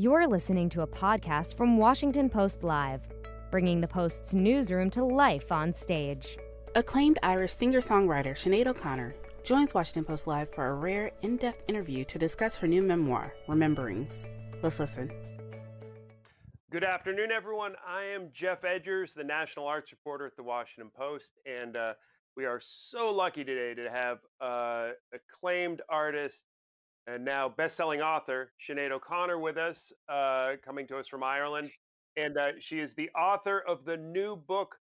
You're listening to a podcast from Washington Post Live, bringing the Post's newsroom to life on stage. Acclaimed Irish singer songwriter Sinead O'Connor joins Washington Post Live for a rare, in depth interview to discuss her new memoir, Rememberings. Let's listen. Good afternoon, everyone. I am Geoff Edgers, the national arts reporter at the Washington Post, and uh, we are so lucky today to have uh, acclaimed artist and now best-selling author Sinead O'Connor with us, uh, coming to us from Ireland, and uh, she is the author of the new book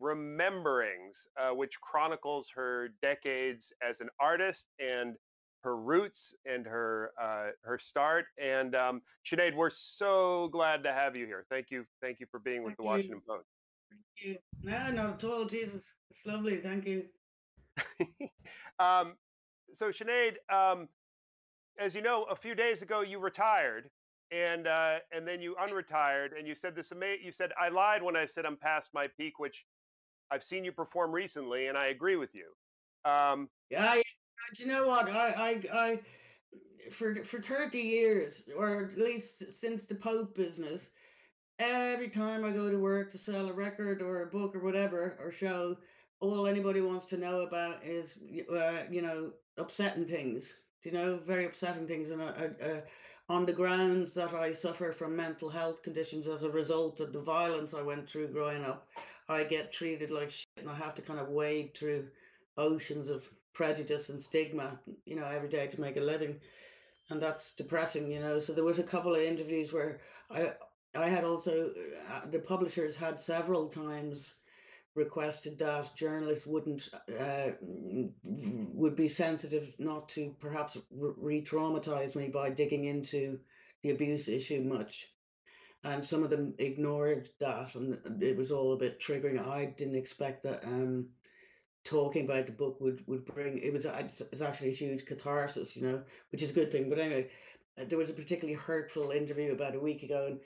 Rememberings, uh, which chronicles her decades as an artist and her roots and her uh, her start. And um, Sinead, we're so glad to have you here. Thank you, thank you for being with Thank the you. Washington Post. Thank you. No, not at all. Jesus, it's lovely. Thank you. um, so Sinead, um, as you know, a few days ago you retired, and uh, and then you unretired, and you said this ama- You said I lied when I said I'm past my peak, which I've seen you perform recently, and I agree with you. Um, Yeah, yeah. Do you know what? I, I, I, for for thirty years, or at least since the Pope business, every time I go to work to sell a record or a book or whatever or show, all anybody wants to know about is, uh, you know, upsetting things. You know, very upsetting things, and I, I, uh, on the grounds that I suffer from mental health conditions as a result of the violence I went through growing up, I get treated like shit, and I have to kind of wade through oceans of prejudice and stigma, you know, every day to make a living, and that's depressing, you know. So there was a couple of interviews where I I had also uh, the publishers had several times requested that journalists wouldn't uh, would be sensitive not to perhaps re- re-traumatize me by digging into the abuse issue much. And some of them ignored that and it was all a bit triggering. I didn't expect that um talking about the book would would bring it was it's actually a huge catharsis you know which is a good thing. But anyway uh, there was a particularly hurtful interview about a week ago and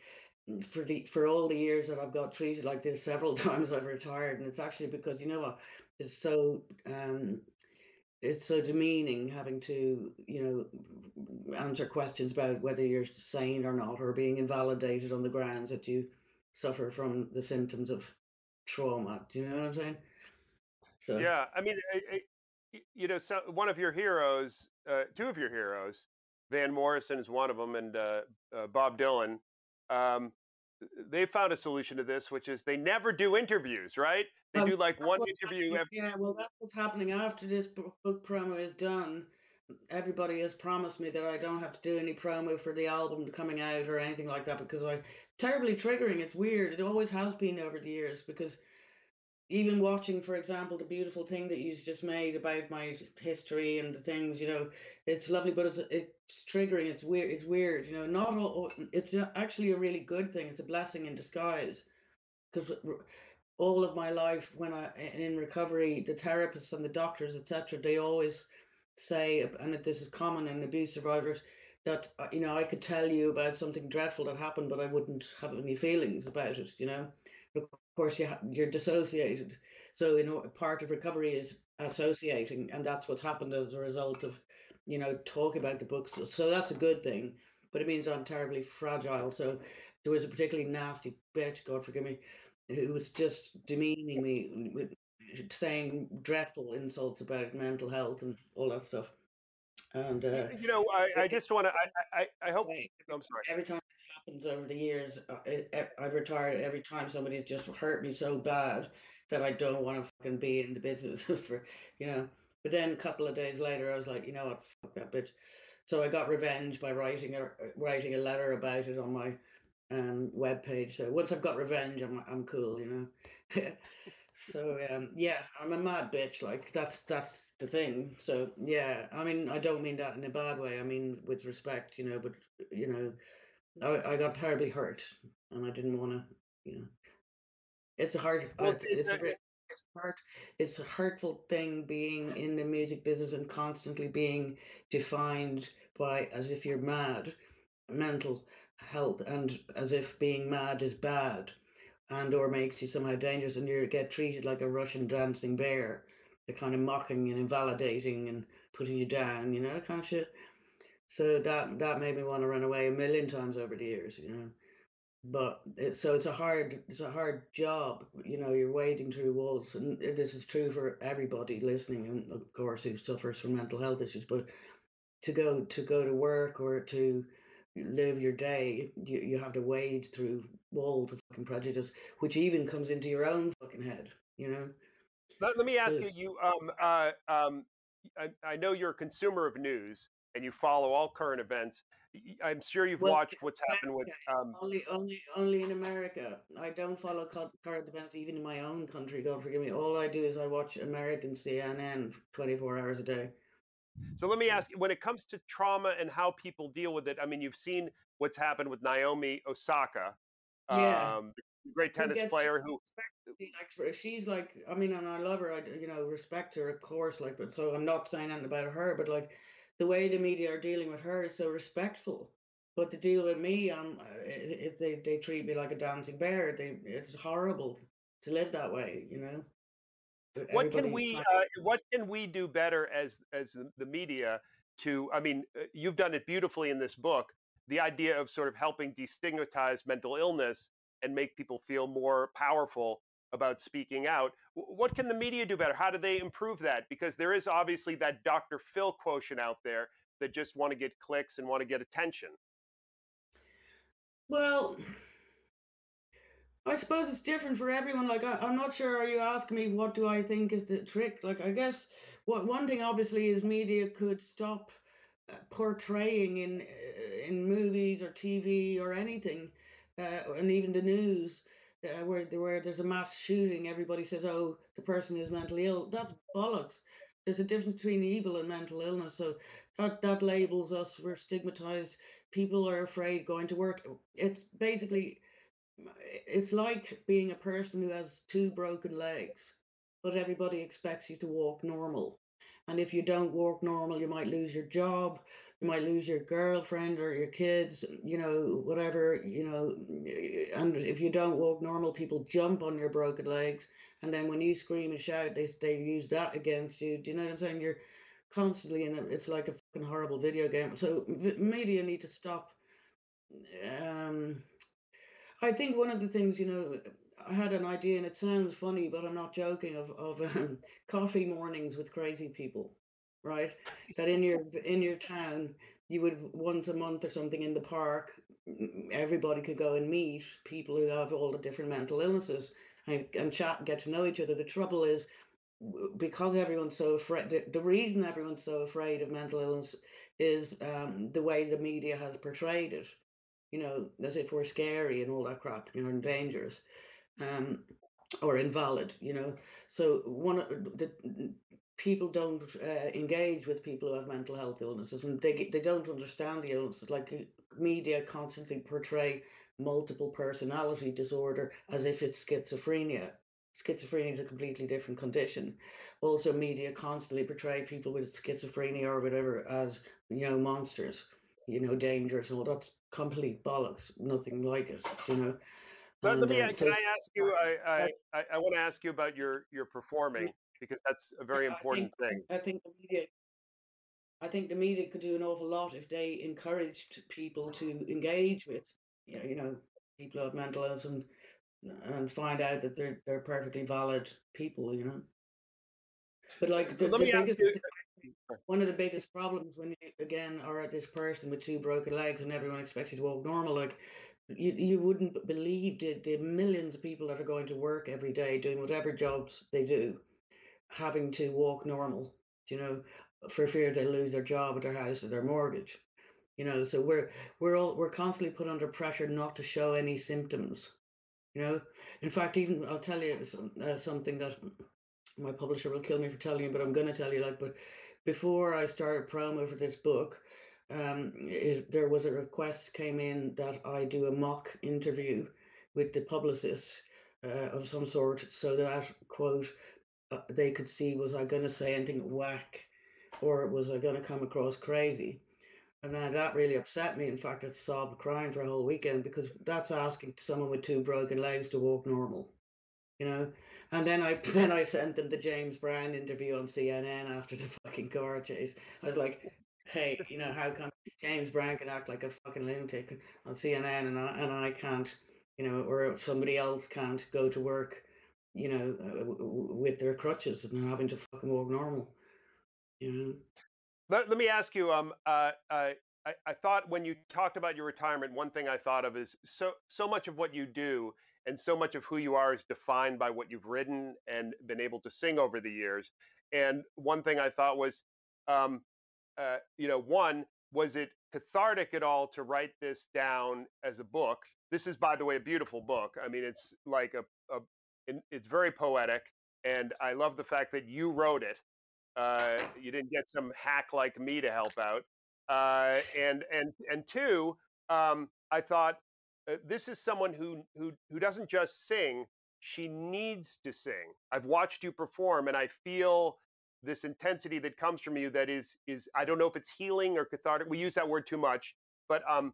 for the for all the years that I've got treated like this several times I've retired and it's actually because you know what it's so um it's so demeaning having to you know answer questions about whether you're sane or not or being invalidated on the grounds that you suffer from the symptoms of trauma do you know what I'm saying so yeah, I mean, I, I, you know, so one of your heroes, uh, two of your heroes, Van Morrison is one of them, and uh, uh, Bob Dylan. Um, they found a solution to this, which is they never do interviews, right? They Um, do like one interview every. Yeah, well, that's what's happening after this book, promo is done. Everybody has promised me that I don't have to do any promo for the album coming out or anything like that because I terribly triggering. It's weird. It always has been over the years because even watching, for example, the beautiful thing that you just made about my history and the things, you know, it's lovely, but it's it's triggering. It's weird. It's weird. You know, not all. It's actually a really good thing. It's a blessing in disguise because all of my life when I in recovery, the therapists and the doctors, etc., they always say, and this is common in abuse survivors, that uh, you know I could tell you about something dreadful that happened, but I wouldn't have any feelings about it. You know, course you ha- you're dissociated, so you know part of recovery is associating, and that's what's happened as a result of you know talking about the books. So, so that's a good thing, but it means I'm terribly fragile. So there was a particularly nasty bitch, God forgive me, who was just demeaning me saying dreadful insults about mental health and all that stuff. And uh, You know, I, I just want to. I, I, I hope. Wait, I'm sorry. every time this happens over the years, uh, I, I've retired every time somebody's just hurt me so bad that I don't want to fucking be in the business for, you know. But then a couple of days later, I was like, you know what, fuck that bitch. So I got revenge by writing a writing a letter about it on my um webpage. So once I've got revenge, I'm I'm cool, you know. so um yeah, I'm a mad bitch. Like that's that's the thing. So yeah, I mean I don't mean that in a bad way. I mean with respect, you know. But you know, I I got terribly hurt, and I didn't want to, you know. It's a hard. Well, It's, it's it's a a- it's hard. It's a hurtful thing being in the music business and constantly being defined by as if you're mad, mental health, and as if being mad is bad, and or makes you somehow dangerous, and you get treated like a Russian dancing bear. They're kind of mocking and invalidating and putting you down. You know that kind of shit. So that that made me want to run away a million times over the years, you know. But it, so it's a hard it's a hard job, you know. You're wading through walls, and this is true for everybody listening, and of course who suffers from mental health issues. But to go to go to work or to live your day, you, you have to wade through walls of fucking prejudice, which even comes into your own fucking head, you know. Let, let me ask you, you um, uh, um, I, I know you're a consumer of news and you follow all current events. I'm sure you've Well, watched what's happened with. Um, Only, only, only in America. I don't follow cu- current events even in my own country. God forgive me. All I do is I watch American CNN 24 hours a day. So let me ask you, when it comes to trauma and how people deal with it. I mean, you've seen what's happened with Naomi Osaka, Yeah. um, great tennis player who. Like she's like, I mean, and I love her. I you know respect her, of course. Like, but so I'm not saying anything about her, but like the way the media are dealing with her is so respectful. But to deal with me, um, it, it, they they treat me like a dancing bear. They it's horrible to live that way, you know. What can we uh, What can we do better as as the- the media to? I mean, uh, you've done it beautifully in this book. The idea of sort of helping destigmatize mental illness and make people feel more powerful about speaking out. What can the media do better? How do they improve that? Because there is obviously that Dr. Phil quotient out there that just want to get clicks and want to get attention. Well, I suppose it's different for everyone. Like, I, I'm not sure. Are you asking me what do I think is the trick? Like, I guess what one thing obviously is media could stop uh, portraying in uh, in movies or TV or anything, uh, and even the news. Uh, where where there's a mass shooting, everybody says, "Oh, the person is mentally ill." That's bollocks. There's a difference between evil and mental illness. So that that labels us. We're stigmatized. People are afraid going to work. It's basically it's like being a person who has two broken legs, but everybody expects you to walk normal. And if you don't walk normal, you might lose your job, you might lose your girlfriend or your kids, you know, whatever, you know. And if you don't walk normal, people jump on your broken legs. And then when you scream and shout, they, they use that against you. Do you know what I'm saying? You're constantly in it. It's like a fucking horrible video game. So media need to stop. Um, I think one of the things, you know, I had an idea, and it sounds funny, but I'm not joking. Of of um, coffee mornings with crazy people, right? That in your in your town, you would once a month or something in the park, everybody could go and meet people who have all the different mental illnesses and, and chat and get to know each other. The trouble is, because everyone's so afraid, the, the reason everyone's so afraid of mental illness is um, the way the media has portrayed it you know, as if we're scary and all that crap, you know, and dangerous, um, or invalid, you know. So one of the people don't uh, engage with people who have mental health illnesses, and they they don't understand the illnesses. Like uh, media constantly portray multiple personality disorder as if it's schizophrenia. Schizophrenia is a completely different condition. Also, media constantly portray people with schizophrenia or whatever as you know monsters you know, dangerous and all that's complete bollocks. Nothing like it, you know. Let, let me. Uh, uh, a- so Can I ask you? I I, I, I want to ask you about your your performing because that's a very I important think, thing. I think the media, I think the media could do an awful lot if they encouraged people to engage with, you know, you know people who have mental illness and and find out that they're they're perfectly valid people, you know. But like the, Let the me ask you. One of the biggest problems when you again are at this person with two broken legs and everyone expects you to walk normal, like you you wouldn't believe the, the millions of people that are going to work every day doing whatever jobs they do, having to walk normal, you know, for fear they'll lose their job or their house or their mortgage. You know, so we're we're all we're constantly put under pressure not to show any symptoms. You know, in fact, even I'll tell you some, uh, something that my publisher will kill me for telling you, but I'm going to tell you. Like, but before I started promo for this book, um, it, there was a request came in that I do a mock interview with the publicist uh, of some sort, so that quote uh, they could see was I going to say anything whack, or was I going to come across crazy. And then that really upset me. In fact, I sobbed crying for a whole weekend because that's asking someone with two broken legs to walk normal you know. And then I then I sent them the James Brown interview on CNN after the fucking car chase. I was like, hey, you know, how come James Brown can act like a fucking lunatic on CNN and I, and I can't, you know, or somebody else can't go to work, you know, uh, with their crutches and having to fucking walk normal, you know. Let, let me ask you. Um, uh, uh, I, I thought when you talked about your retirement, one thing I thought of is so so much of what you do and so much of who you are is defined by what you've written and been able to sing over the years. And one thing I thought was, um, uh, you know, one was it cathartic at all to write this down as a book? This is, by the way, a beautiful book. I mean, it's like a, a it's very poetic, and I love the fact that you wrote it. Uh, you didn't get some hack like me to help out. Uh, and and and two, um, I thought uh, this is someone who who who doesn't just sing; she needs to sing. I've watched you perform, and I feel this intensity that comes from you that is is I don't know if it's healing or cathartic. We use that word too much, but um,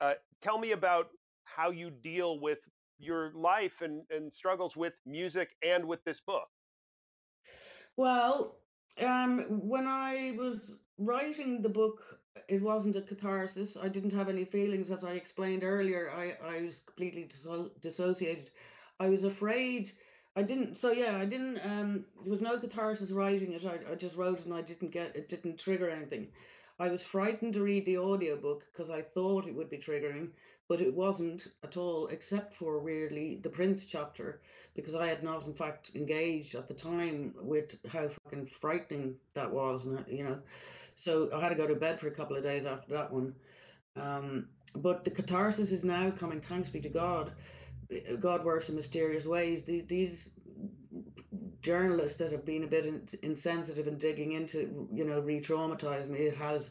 uh, tell me about how you deal with your life and, and struggles with music and with this book. Well, um, when I was writing the book, it wasn't a catharsis. I didn't have any feelings, as I explained earlier. I, I was completely disso- dissociated. I was afraid. I didn't. So yeah, I didn't. Um, there was no catharsis writing it. I, I just wrote and I didn't get. It didn't trigger anything. I was frightened to read the audiobook because I thought it would be triggering, but it wasn't at all, except for weirdly the Prince chapter, because I had not, in fact, engaged at the time with how fucking frightening that was, and you know, so I had to go to bed for a couple of days after that one. Um, but the catharsis is now coming, thanks be to God. God works in mysterious ways. These journalists that have been a bit insensitive and digging into, you know, re-traumatizing me, it has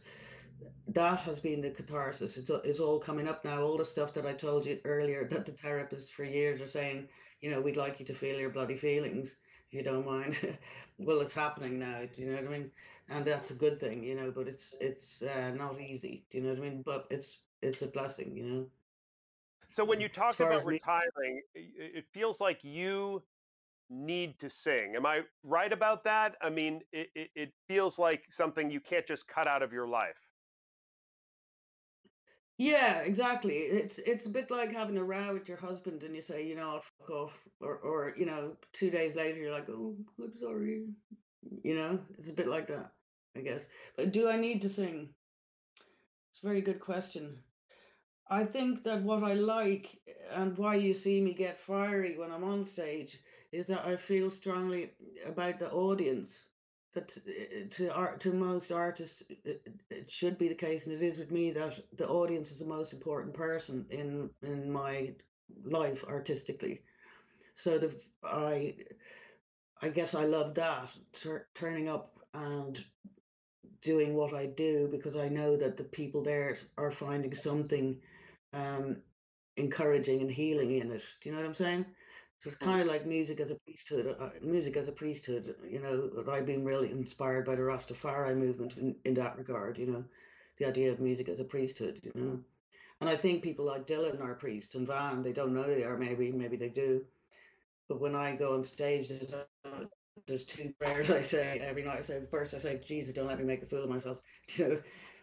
that has been the catharsis. It's, it's all coming up now. All the stuff that I told you earlier that the therapists for years are saying, you know, we'd like you to feel your bloody feelings you don't mind. well, it's happening now. Do you know what I mean? And that's a good thing, you know. But it's it's uh, not easy. Do you know what I mean? But it's it's a blessing, you know. So when you talk about retiring, it feels like you need to sing. Am I right about that? I mean, it, it, it feels like something you can't just cut out of your life. Yeah, exactly. It's it's a bit like having a row with your husband and you say, you know, I'll fuck off, or or you know, two days later you're like, oh, I'm sorry. You know, it's a bit like that, I guess. But do I need to sing? It's a very good question. I think that what I like and why you see me get fiery when I'm on stage is that I feel strongly about the audience that uh, to art to most artists it should be the case and it is with me that the audience is the most important person in in my life artistically. So the i i guess i love that tur- turning up and doing what i do because i know that the people there are finding something um encouraging and healing in it. Do you know what i'm saying so it's kind of like music as a priesthood. Uh, music as a priesthood, you know. I've been really inspired by the Rastafari movement in, in that regard, you know, the idea of music as a priesthood, you know. And I think people like Dylan are priests and Van, they don't know they are, maybe, maybe they do. But when I go on stage, there's, uh, there's two prayers I say every night. I say, first, I say, Jesus, don't let me make a fool of myself, you know,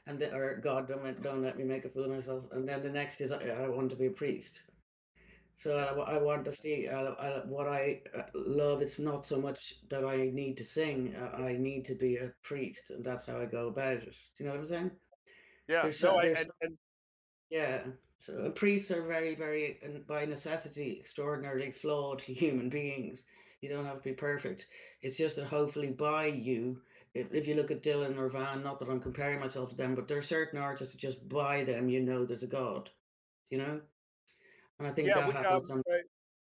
and the, or God, don't, don't let me make a fool of myself. And then the next is, I, I want to be a priest so I, I want to feel I, I, what I uh, love. It's not so much that I need to sing. I need to be a priest, and that's how I go about it. Do you know what I'm saying? Yeah. There's no, there's, I, and, yeah. So priests are very, very, and by necessity, extraordinarily flawed human beings. You don't have to be perfect. It's just that hopefully by you, if, if you look at Dylan or Van, not that I'm comparing myself to them, but there are certain artists that just by them, you know, there's a God. You know. And I think yeah, that we, happens. Um,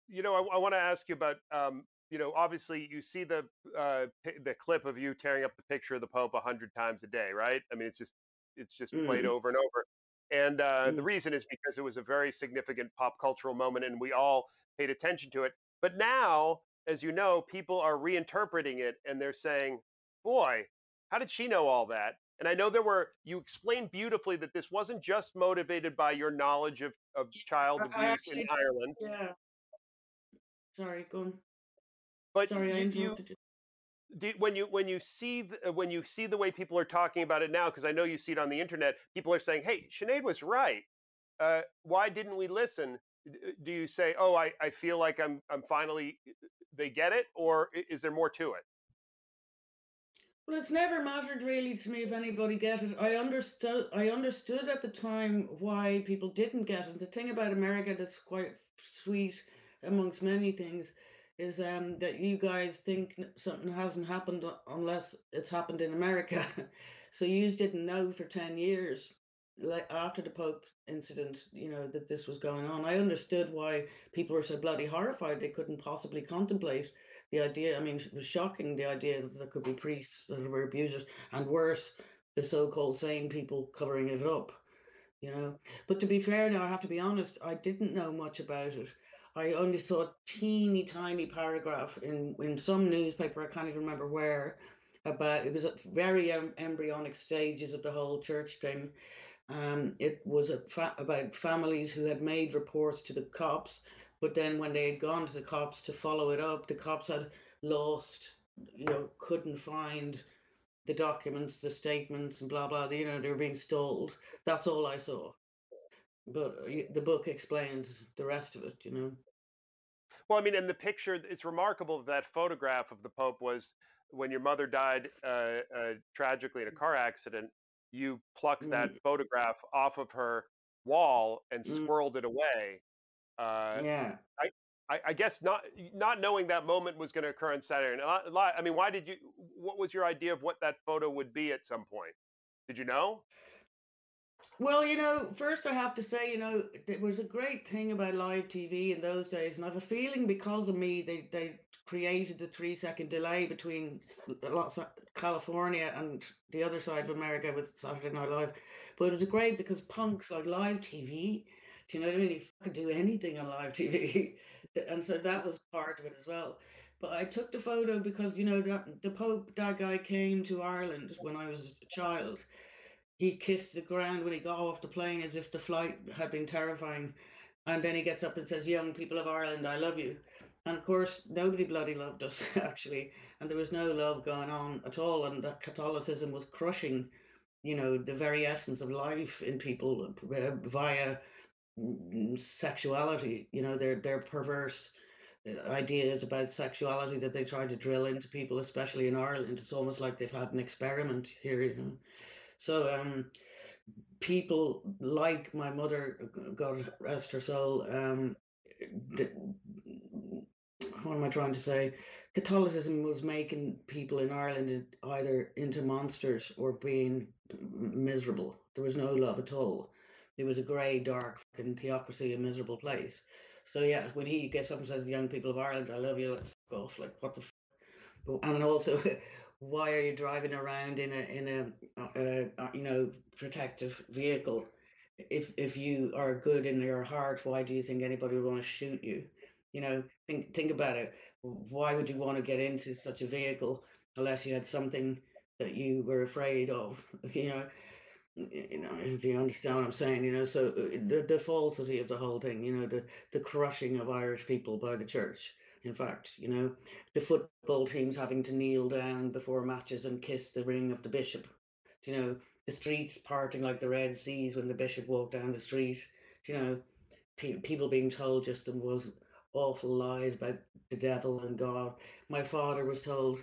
you know, I, I want to ask you about. Um, you know, obviously, you see the uh, the clip of you tearing up the picture of the Pope a hundred times a day, right? I mean, it's just it's just mm. played over and over. And uh, mm. the reason is because it was a very significant pop cultural moment, and we all paid attention to it. But now, as you know, people are reinterpreting it, and they're saying, "Boy, how did she know all that?" And I know there were, you explained beautifully that this wasn't just motivated by your knowledge of, of child abuse actually, in Ireland. Yeah. Sorry, go on. But Sorry, I interrupted you. do, when you when you see the, uh, when you see the way people are talking about it now, because I know you see it on the internet, people are saying, "Hey, Sinead was right. Uh, why didn't we listen?" Uh, do you say, "Oh, I, I feel like I'm I'm finally uh, they get it," or is there more to it? Well, it's never mattered really to me if anybody get it. I understood. I understood at the time why people didn't get it. The thing about America that's quite sweet, amongst many things, is um, that you guys think something hasn't happened unless it's happened in America. so you didn't know for ten years, like after the Pope incident, you know that this was going on. I understood why people were so bloody horrified they couldn't possibly contemplate the idea, I mean, it was shocking the idea that there could be priests that were abusers, and worse, the so called sane people covering it up, you know. But to be fair, now I have to be honest, I didn't know much about it. I only saw a teeny tiny paragraph in, in some newspaper, I can't even remember where, about it was at very embryonic stages of the whole church thing. Um, it was fa- about families who had made reports to the cops but then when they had gone to the cops to follow it up, the cops had lost, you know, couldn't find the documents, the statements, and blah blah. You know, they were being stalled. That's all I saw. But uh, the book explains the rest of it. You know. Well, I mean, in the picture, it's remarkable that photograph of the Pope was when your mother died uh, uh, tragically in a car accident. You plucked mm. that photograph off of her wall and mm. swirled it away uh, yeah. I, I, I, guess not not knowing that moment was going to occur on Saturday. I mean, why did you? What was your idea of what that photo would be at some point? Did you know? Well, you know, first I have to say, you know, there was a great thing about live TV in those days, and I have a feeling because of me, they they created the three second delay between lots of California and the other side of America with Saturday Night Live. But it was great because punks like live TV do you know what I mean? You could do anything on live TV. and so that was part of it as well. But I took the photo because, you know, that, the Pope, that guy came to Ireland when I was a child. He kissed the ground when he got off the plane as if the flight had been terrifying. And then he gets up and says, Young people of Ireland, I love you. And of course, nobody bloody loved us, actually. And there was no love going on at all. And that Catholicism was crushing, you know, the very essence of life in people uh, via sexuality. You know, their their perverse uh, ideas about sexuality that they try to drill into people, especially in Ireland. It's almost like they've had an experiment here. You know, so um, people like my mother, God rest her soul, um, what am I trying to say? Catholicism was making people in Ireland either into monsters or being miserable. There was no love at all it was a grey, dark fucking theocracy, a miserable place. So yeah, when he gets up and says, "Young people of Ireland, I love you," like fuck off, like what the. F-? And also, why are you driving around in a in a uh, uh, you know protective vehicle? If if you are good in your heart, why do you think anybody would want to shoot you? You know, think think about it. Why would you want to get into such a vehicle unless you had something that you were afraid of? You know, you know, if you understand what I'm saying, you know, so uh, the, the falsity of the whole thing, you know, the, the crushing of Irish people by the church. In fact, you know, the football teams having to kneel down before matches and kiss the ring of the bishop. You know, the streets parting like the Red Seas when the bishop walked down the street. You know, pe- people being told just the most awful lies about the devil and God. My father was told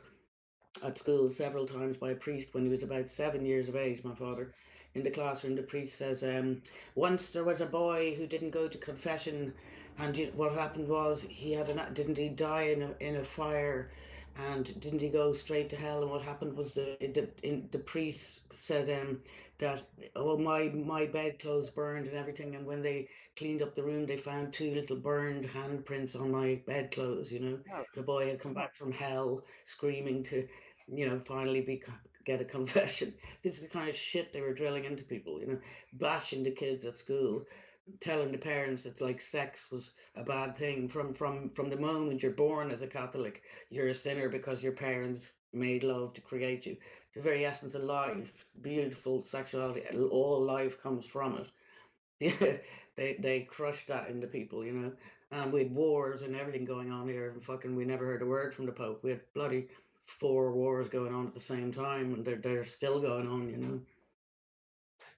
at school several times by a priest when he was about seven years of age, my father, in the classroom, the priest says, um, once there was a boy who didn't go to confession, and what happened was he had an didn't he die in a in a fire, and didn't he go straight to hell? And what happened was the the in, the priest said um, that oh my my bedclothes burned and everything, and when they cleaned up the room, they found two little burned handprints on my bedclothes. You know, oh. the boy had come back from hell screaming to you know, finally be get a confession. This is the kind of shit they were drilling into people, you know, bashing the kids at school, telling the parents it's like sex was a bad thing from from from the moment you're born as a Catholic, you're a sinner because your parents made love to create you. The very essence of life, beautiful sexuality, all life comes from it. They they crushed that into people, you know. And we had wars and everything going on here, and fucking we never heard a word from the Pope. We had bloody four wars going on at the same time, and they're they're still going on. You know.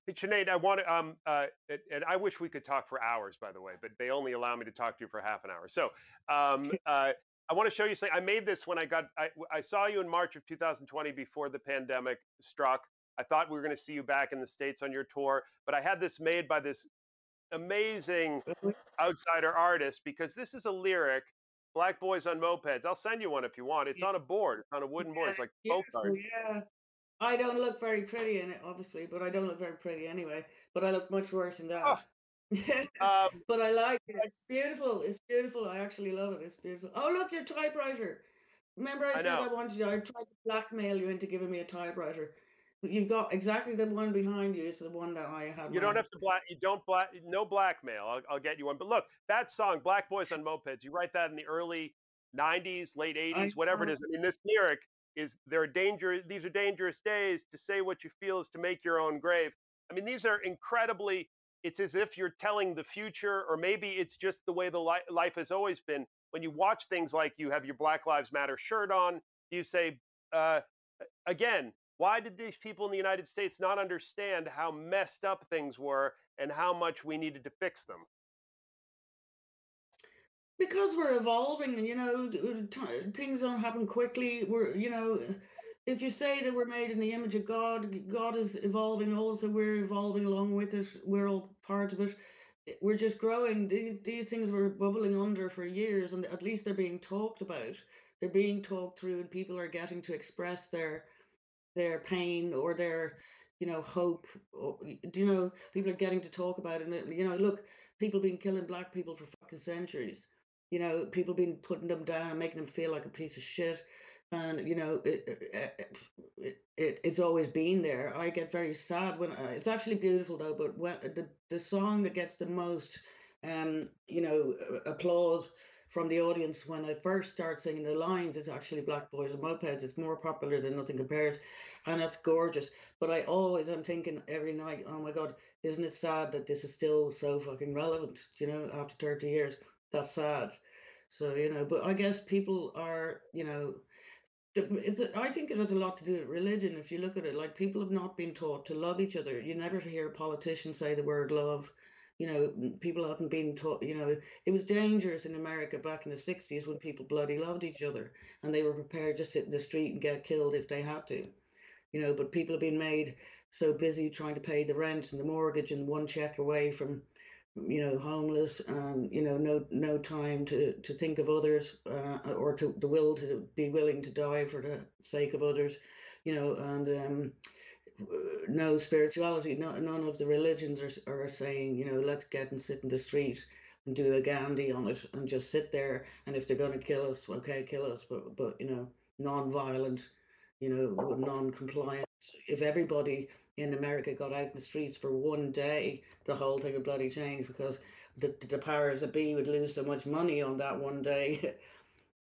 Hey, Sinead, I want to, um, uh, and I wish we could talk for hours, by the way, but they only allow me to talk to you for half an hour. So, um, uh, I want to show you something. I made this when I got, I, I saw you in March of 2020 before the pandemic struck. I thought we were going to see you back in the States on your tour, but I had this made by this amazing outsider artist because this is a lyric Black Boys on Mopeds. I'll send you one if you want. It's on a board, it's on a wooden board. It's like postcard. Yeah. I don't look very pretty in it, obviously, but I don't look very pretty anyway. But I look much worse than that. Oh. um, but I like it. It's beautiful. It's beautiful. I actually love it. It's beautiful. Oh, look, your typewriter. Remember, I, I said know. I wanted you. I tried to blackmail you into giving me a typewriter. You've got exactly the one behind you. It's the one that I have. You don't have to black. You don't black. No blackmail. I'll, I'll get you one. But look, that song, "Black Boys on Mopeds." You write that in the early '90s, late '80s, I, whatever it is. I mean, this lyric is there are danger. These are dangerous days. To say what you feel is to make your own grave. I mean, these are incredibly. It's as if you're telling the future, or maybe it's just the way the li- life has always been. When you watch things like you have your Black Lives Matter shirt on, you say, uh, again, why did these people in the United States not understand how messed up things were and how much we needed to fix them? Because we're evolving, you know, things don't happen quickly. We're, you know, if you say that we're made in the image of God, God is evolving also. We're evolving along with it. We're all part of it. We're just growing. These, these things were bubbling under for years, and at least they're being talked about. They're being talked through, and people are getting to express their their pain or their you know hope or, you know people are getting to talk about it and you know look people been killing black people for fucking centuries you know people been putting them down making them feel like a piece of shit and you know it, it, it, it, it's always been there. I get very sad when I, it's actually beautiful though but when the, the song that gets the most um you know applause from the audience when I first start singing the lines. It's actually Black Boys and Mopeds. It's more popular than Nothing Compares, and that's gorgeous. But I always am thinking every night, oh my God, isn't it sad that this is still so fucking relevant? You know, after thirty years, that's sad. So you know, but I guess people are, you know. It's a, I think it has a lot to do with religion. If you look at it, like people have not been taught to love each other. You never hear politicians say the word love you know, people haven't been taught, you know, it was dangerous in America back in the 60s when people bloody loved each other and they were prepared to sit in the street and get killed if they had to, you know, but people have been made so busy trying to pay the rent and the mortgage and one check away from, you know, homeless and, you know, no no time to, to think of others uh, or to the will to be willing to die for the sake of others, you know, and, um, no spirituality. No, none of the religions are, are saying, you know, let's get and sit in the street and do a Gandhi on it and just sit there. And if they're going to kill us, okay, kill us. But, but you know, non-violent, you know, non-compliant. If everybody in America got out in the streets for one day, the whole thing would bloody change because the, the powers that be would lose so much money on that one day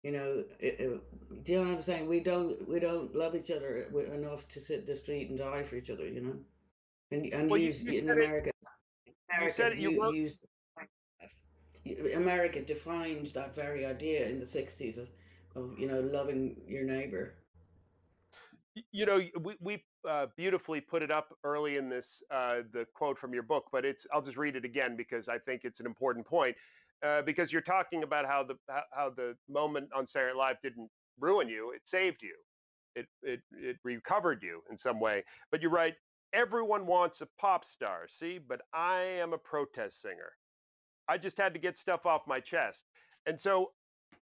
you know, it, it, do you know what I'm saying? We don't we don't love each other enough to sit the street and die for each other, you know. And and well, you, you in America, it, America, you said it, you used America defined that very idea in the '60s of, of you know loving your neighbor. You know, we we uh, beautifully put it up early in this uh, the quote from your book, but it's I'll just read it again because I think it's an important point. Uh, because you're talking about how the how the moment on Saturday Night Live didn't ruin you; it saved you, it it it recovered you in some way. But you're right. Everyone wants a pop star, see, but I am a protest singer. I just had to get stuff off my chest, and so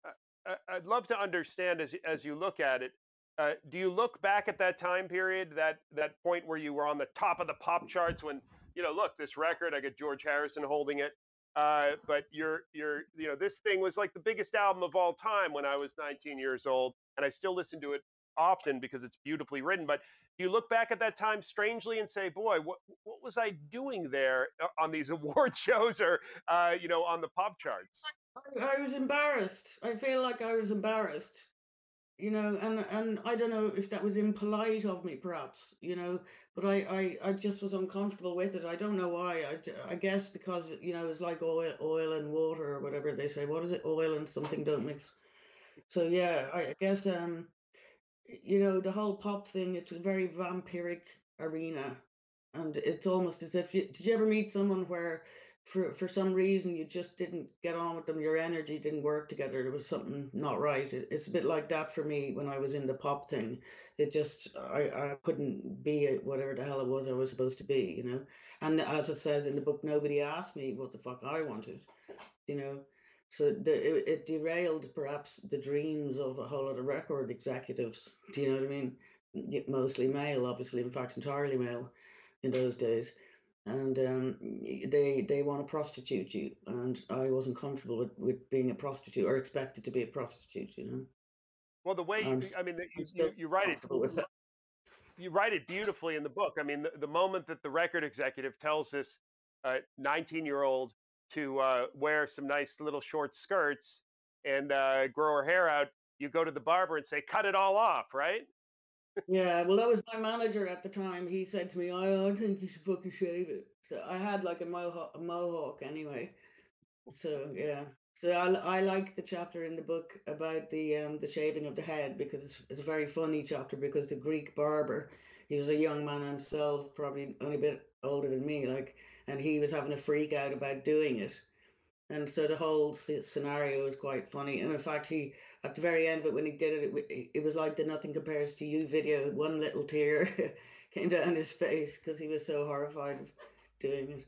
uh, I'd love to understand as as you look at it. Uh, do you look back at that time period, that that point where you were on the top of the pop charts when you know, look, this record, I got George Harrison holding it. Uh, but you're you're you know this thing was like the biggest album of all time when I was 19 years old, and I still listen to it often because it's beautifully written. But you look back at that time strangely and say, boy, what what was I doing there uh, on these award shows or uh, you know on the pop charts? I was embarrassed. I feel like I was embarrassed you know and and i don't know if that was impolite of me perhaps you know but I, I i just was uncomfortable with it. I don't know why. I i guess because you know it's like oil oil and water or whatever they say. What is it? Oil and something don't mix. So yeah i guess um you know, the whole pop thing, it's a very vampiric arena. And it's almost as if you did you ever meet someone where for for some reason you just didn't get on with them, your energy didn't work together, there was something not right. It, it's a bit like that for me when I was in the pop thing. It just I, I couldn't be whatever the hell it was I was supposed to be, you know. And as I said in the book, nobody asked me what the fuck I wanted, you know. So the, it, it derailed perhaps the dreams of a whole lot of record executives. Do you know what I mean? Mostly male, obviously, in fact, entirely male in those days. And um, they they want to prostitute you, and I wasn't comfortable with, with being a prostitute or expected to be a prostitute. You know. Well, the way you, I mean, you, you, you write it, you write it beautifully in the book. I mean, the, the moment that the record executive tells this 19 uh, year old to uh, wear some nice little short skirts and uh, grow her hair out, you go to the barber and say, cut it all off, right? Yeah, well, that was my manager at the time. He said to me, I, think you should fucking shave it. So I had like a mohawk, a mohawk anyway. So yeah, so I, I like the chapter in the book about the um the shaving of the head because it's, it's a very funny chapter because the Greek barber, he was a young man himself, probably only a bit older than me, like, and he was having a freak out about doing it. And so the whole scenario was quite funny. And in fact, he at the very end of it, when he did it, it, it was like the "Nothing Compares to You" video. One little tear came down his face because he was so horrified of doing it.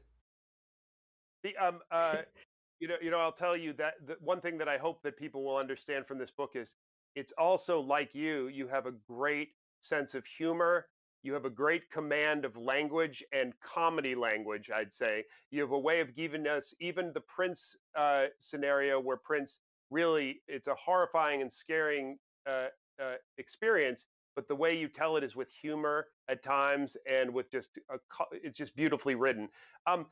The um uh you know, you know, I'll tell you that the one thing that I hope that people will understand from this book is it's also like you, you have a great sense of humor. You have a great command of language and comedy language, I'd say. You have a way of giving us even the Prince uh, scenario where Prince really, it's a horrifying and scaring uh, uh, experience, but the way you tell it is with humor at times and with just, a, it's just beautifully written. Um,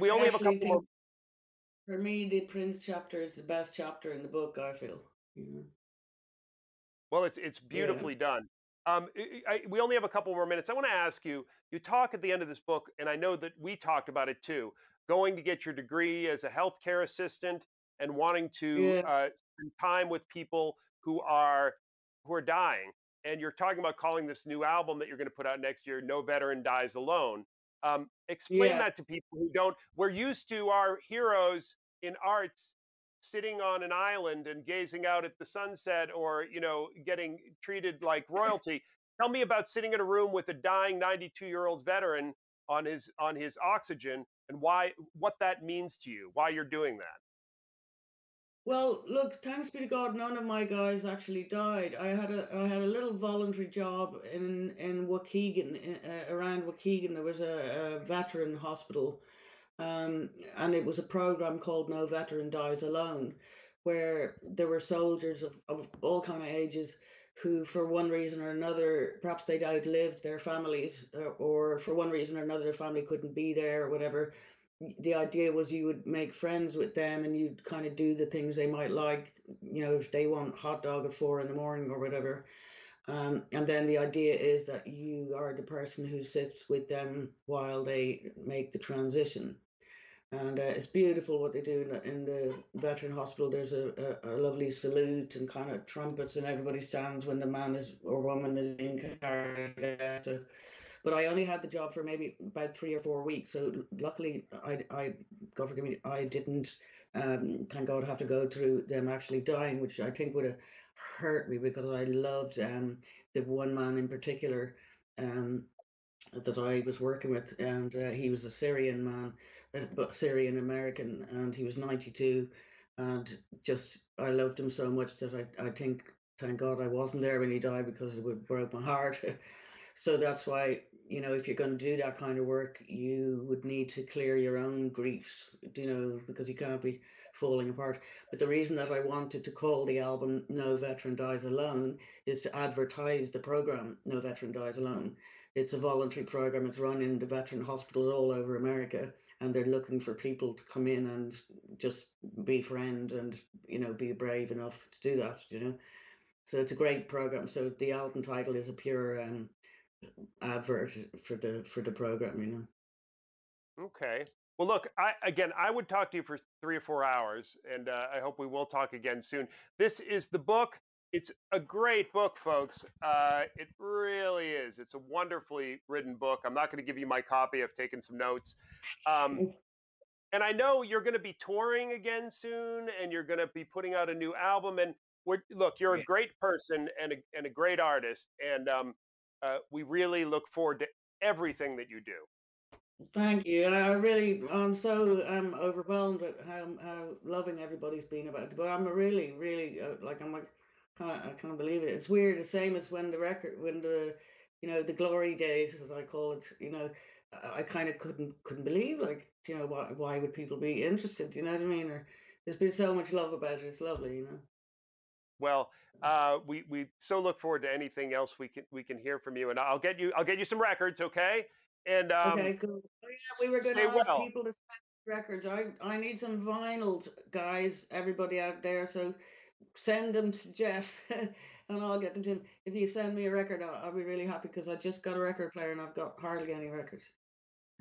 we only have a couple more for me, the Prince chapter is the best chapter in the book. I feel. You? Well, it's it's beautifully yeah. done. Um, I, I, we only have a couple more minutes. I want to ask you. You talk at the end of this book, and I know that we talked about it too. Going to get your degree as a healthcare assistant and wanting to yeah. uh, spend time with people who are who are dying. And you're talking about calling this new album that you're going to put out next year "No Veteran Dies Alone." Um, explain yeah. that to people who don't. We're used to our heroes in arts sitting on an island and gazing out at the sunset or you know getting treated like royalty tell me about sitting in a room with a dying 92 year old veteran on his on his oxygen and why what that means to you why you're doing that well look thanks be to god none of my guys actually died i had a i had a little voluntary job in in waukegan in, uh, around waukegan there was a, a veteran hospital um, and it was a program called No Veteran Dies Alone, where there were soldiers of, of all kind of ages who, for one reason or another, perhaps they'd outlived their families, or, uh, or for one reason or another, their family couldn't be there, or whatever. The idea was you would make friends with them and you'd kind of do the things they might like, you know, if they want hot dog at four in the morning or whatever. Um, and then the idea is that you are the person who sits with them while they make the transition and uh, it's beautiful what they do in the, in the veteran hospital. There's a, a, a, lovely salute and kind of trumpets, and everybody stands when the man is or woman is carried out. So, but I only had the job for maybe about three or four weeks. So luckily, I, I God forgive me, I didn't. Um, thank God, have to go through them actually dying, which I think would have hurt me because I loved um, the one man in particular. Um, that I was working with, and uh, he was a Syrian man, uh, but Syrian American, and he was 92, and just I loved him so much that I I think thank God I wasn't there when he died because it would broke my heart. so that's why you know if you're going to do that kind of work, you would need to clear your own griefs, you know, because you can't be falling apart. But the reason that I wanted to call the album No Veteran Dies Alone is to advertise the program No Veteran Dies Alone it's a voluntary program. It's run in the veteran hospitals all over America, and they're looking for people to come in and just be friend and you know be brave enough to do that. You know, so it's a great program. So the album title is a pure um, advert for the for the program. You know. Okay. Well, look, I, again, I would talk to you for three or four hours, and uh, I hope we will talk again soon. This is the book it's a great book, folks. Uh, it really is. It's a wonderfully written book. I'm not going to give you my copy. I've taken some notes. Um, and I know you're going to be touring again soon, and you're going to be putting out a new album. And look, you're a great person and a, and a great artist, and um, uh, we really look forward to everything that you do. Thank you, and I really, I'm so I'm overwhelmed at how how loving everybody's been about it. But I'm really, really uh, like I'm like can't, I can't believe it. It's weird. The same as when the record, when the you know the glory days, as I call it. You know, I, I kind of couldn't couldn't believe like you know why why would people be interested? You know what I mean? Or there's been so much love about it. It's lovely, you know. Well, uh, we we so look forward to anything else we can we can hear from you, and I'll get you I'll get you some records, okay? And um, okay, cool. Oh, yeah, we were going to ask well. people to send records. I I need some vinyls, guys. Everybody out there, so send them to Geoff. and I'll get them to him. If you send me a record, I'll, I'll be really happy because I just got a record player and I've got hardly any records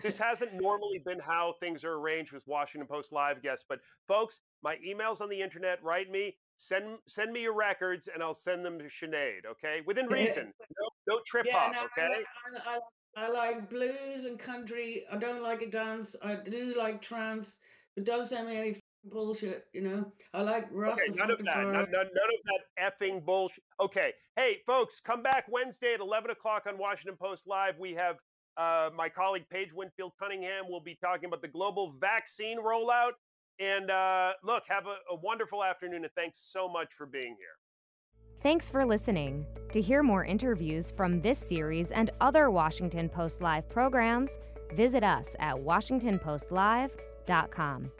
this hasn't normally been how things are arranged with Washington Post live guests, but folks, my email's on the internet. Write me, send send me your records, and I'll send them to Sinead. Okay, within reason. No, no trip yeah, hop. No, okay. I, I, I, like blues and country. I don't like a dance. I do like trance, but don't send me any bullshit. You know, I like Russ. Okay, none of that. None, none, none of that effing bullshit. Okay, hey folks, come back Wednesday at eleven o'clock on Washington Post Live. We have uh, my colleague Paige Winfield Cunningham will be talking about the global vaccine rollout. And uh, look, have a, a wonderful afternoon, and thanks so much for being here. Thanks for listening. To hear more interviews from this series and other Washington Post Live programs, visit us at WashingtonPostLive.com.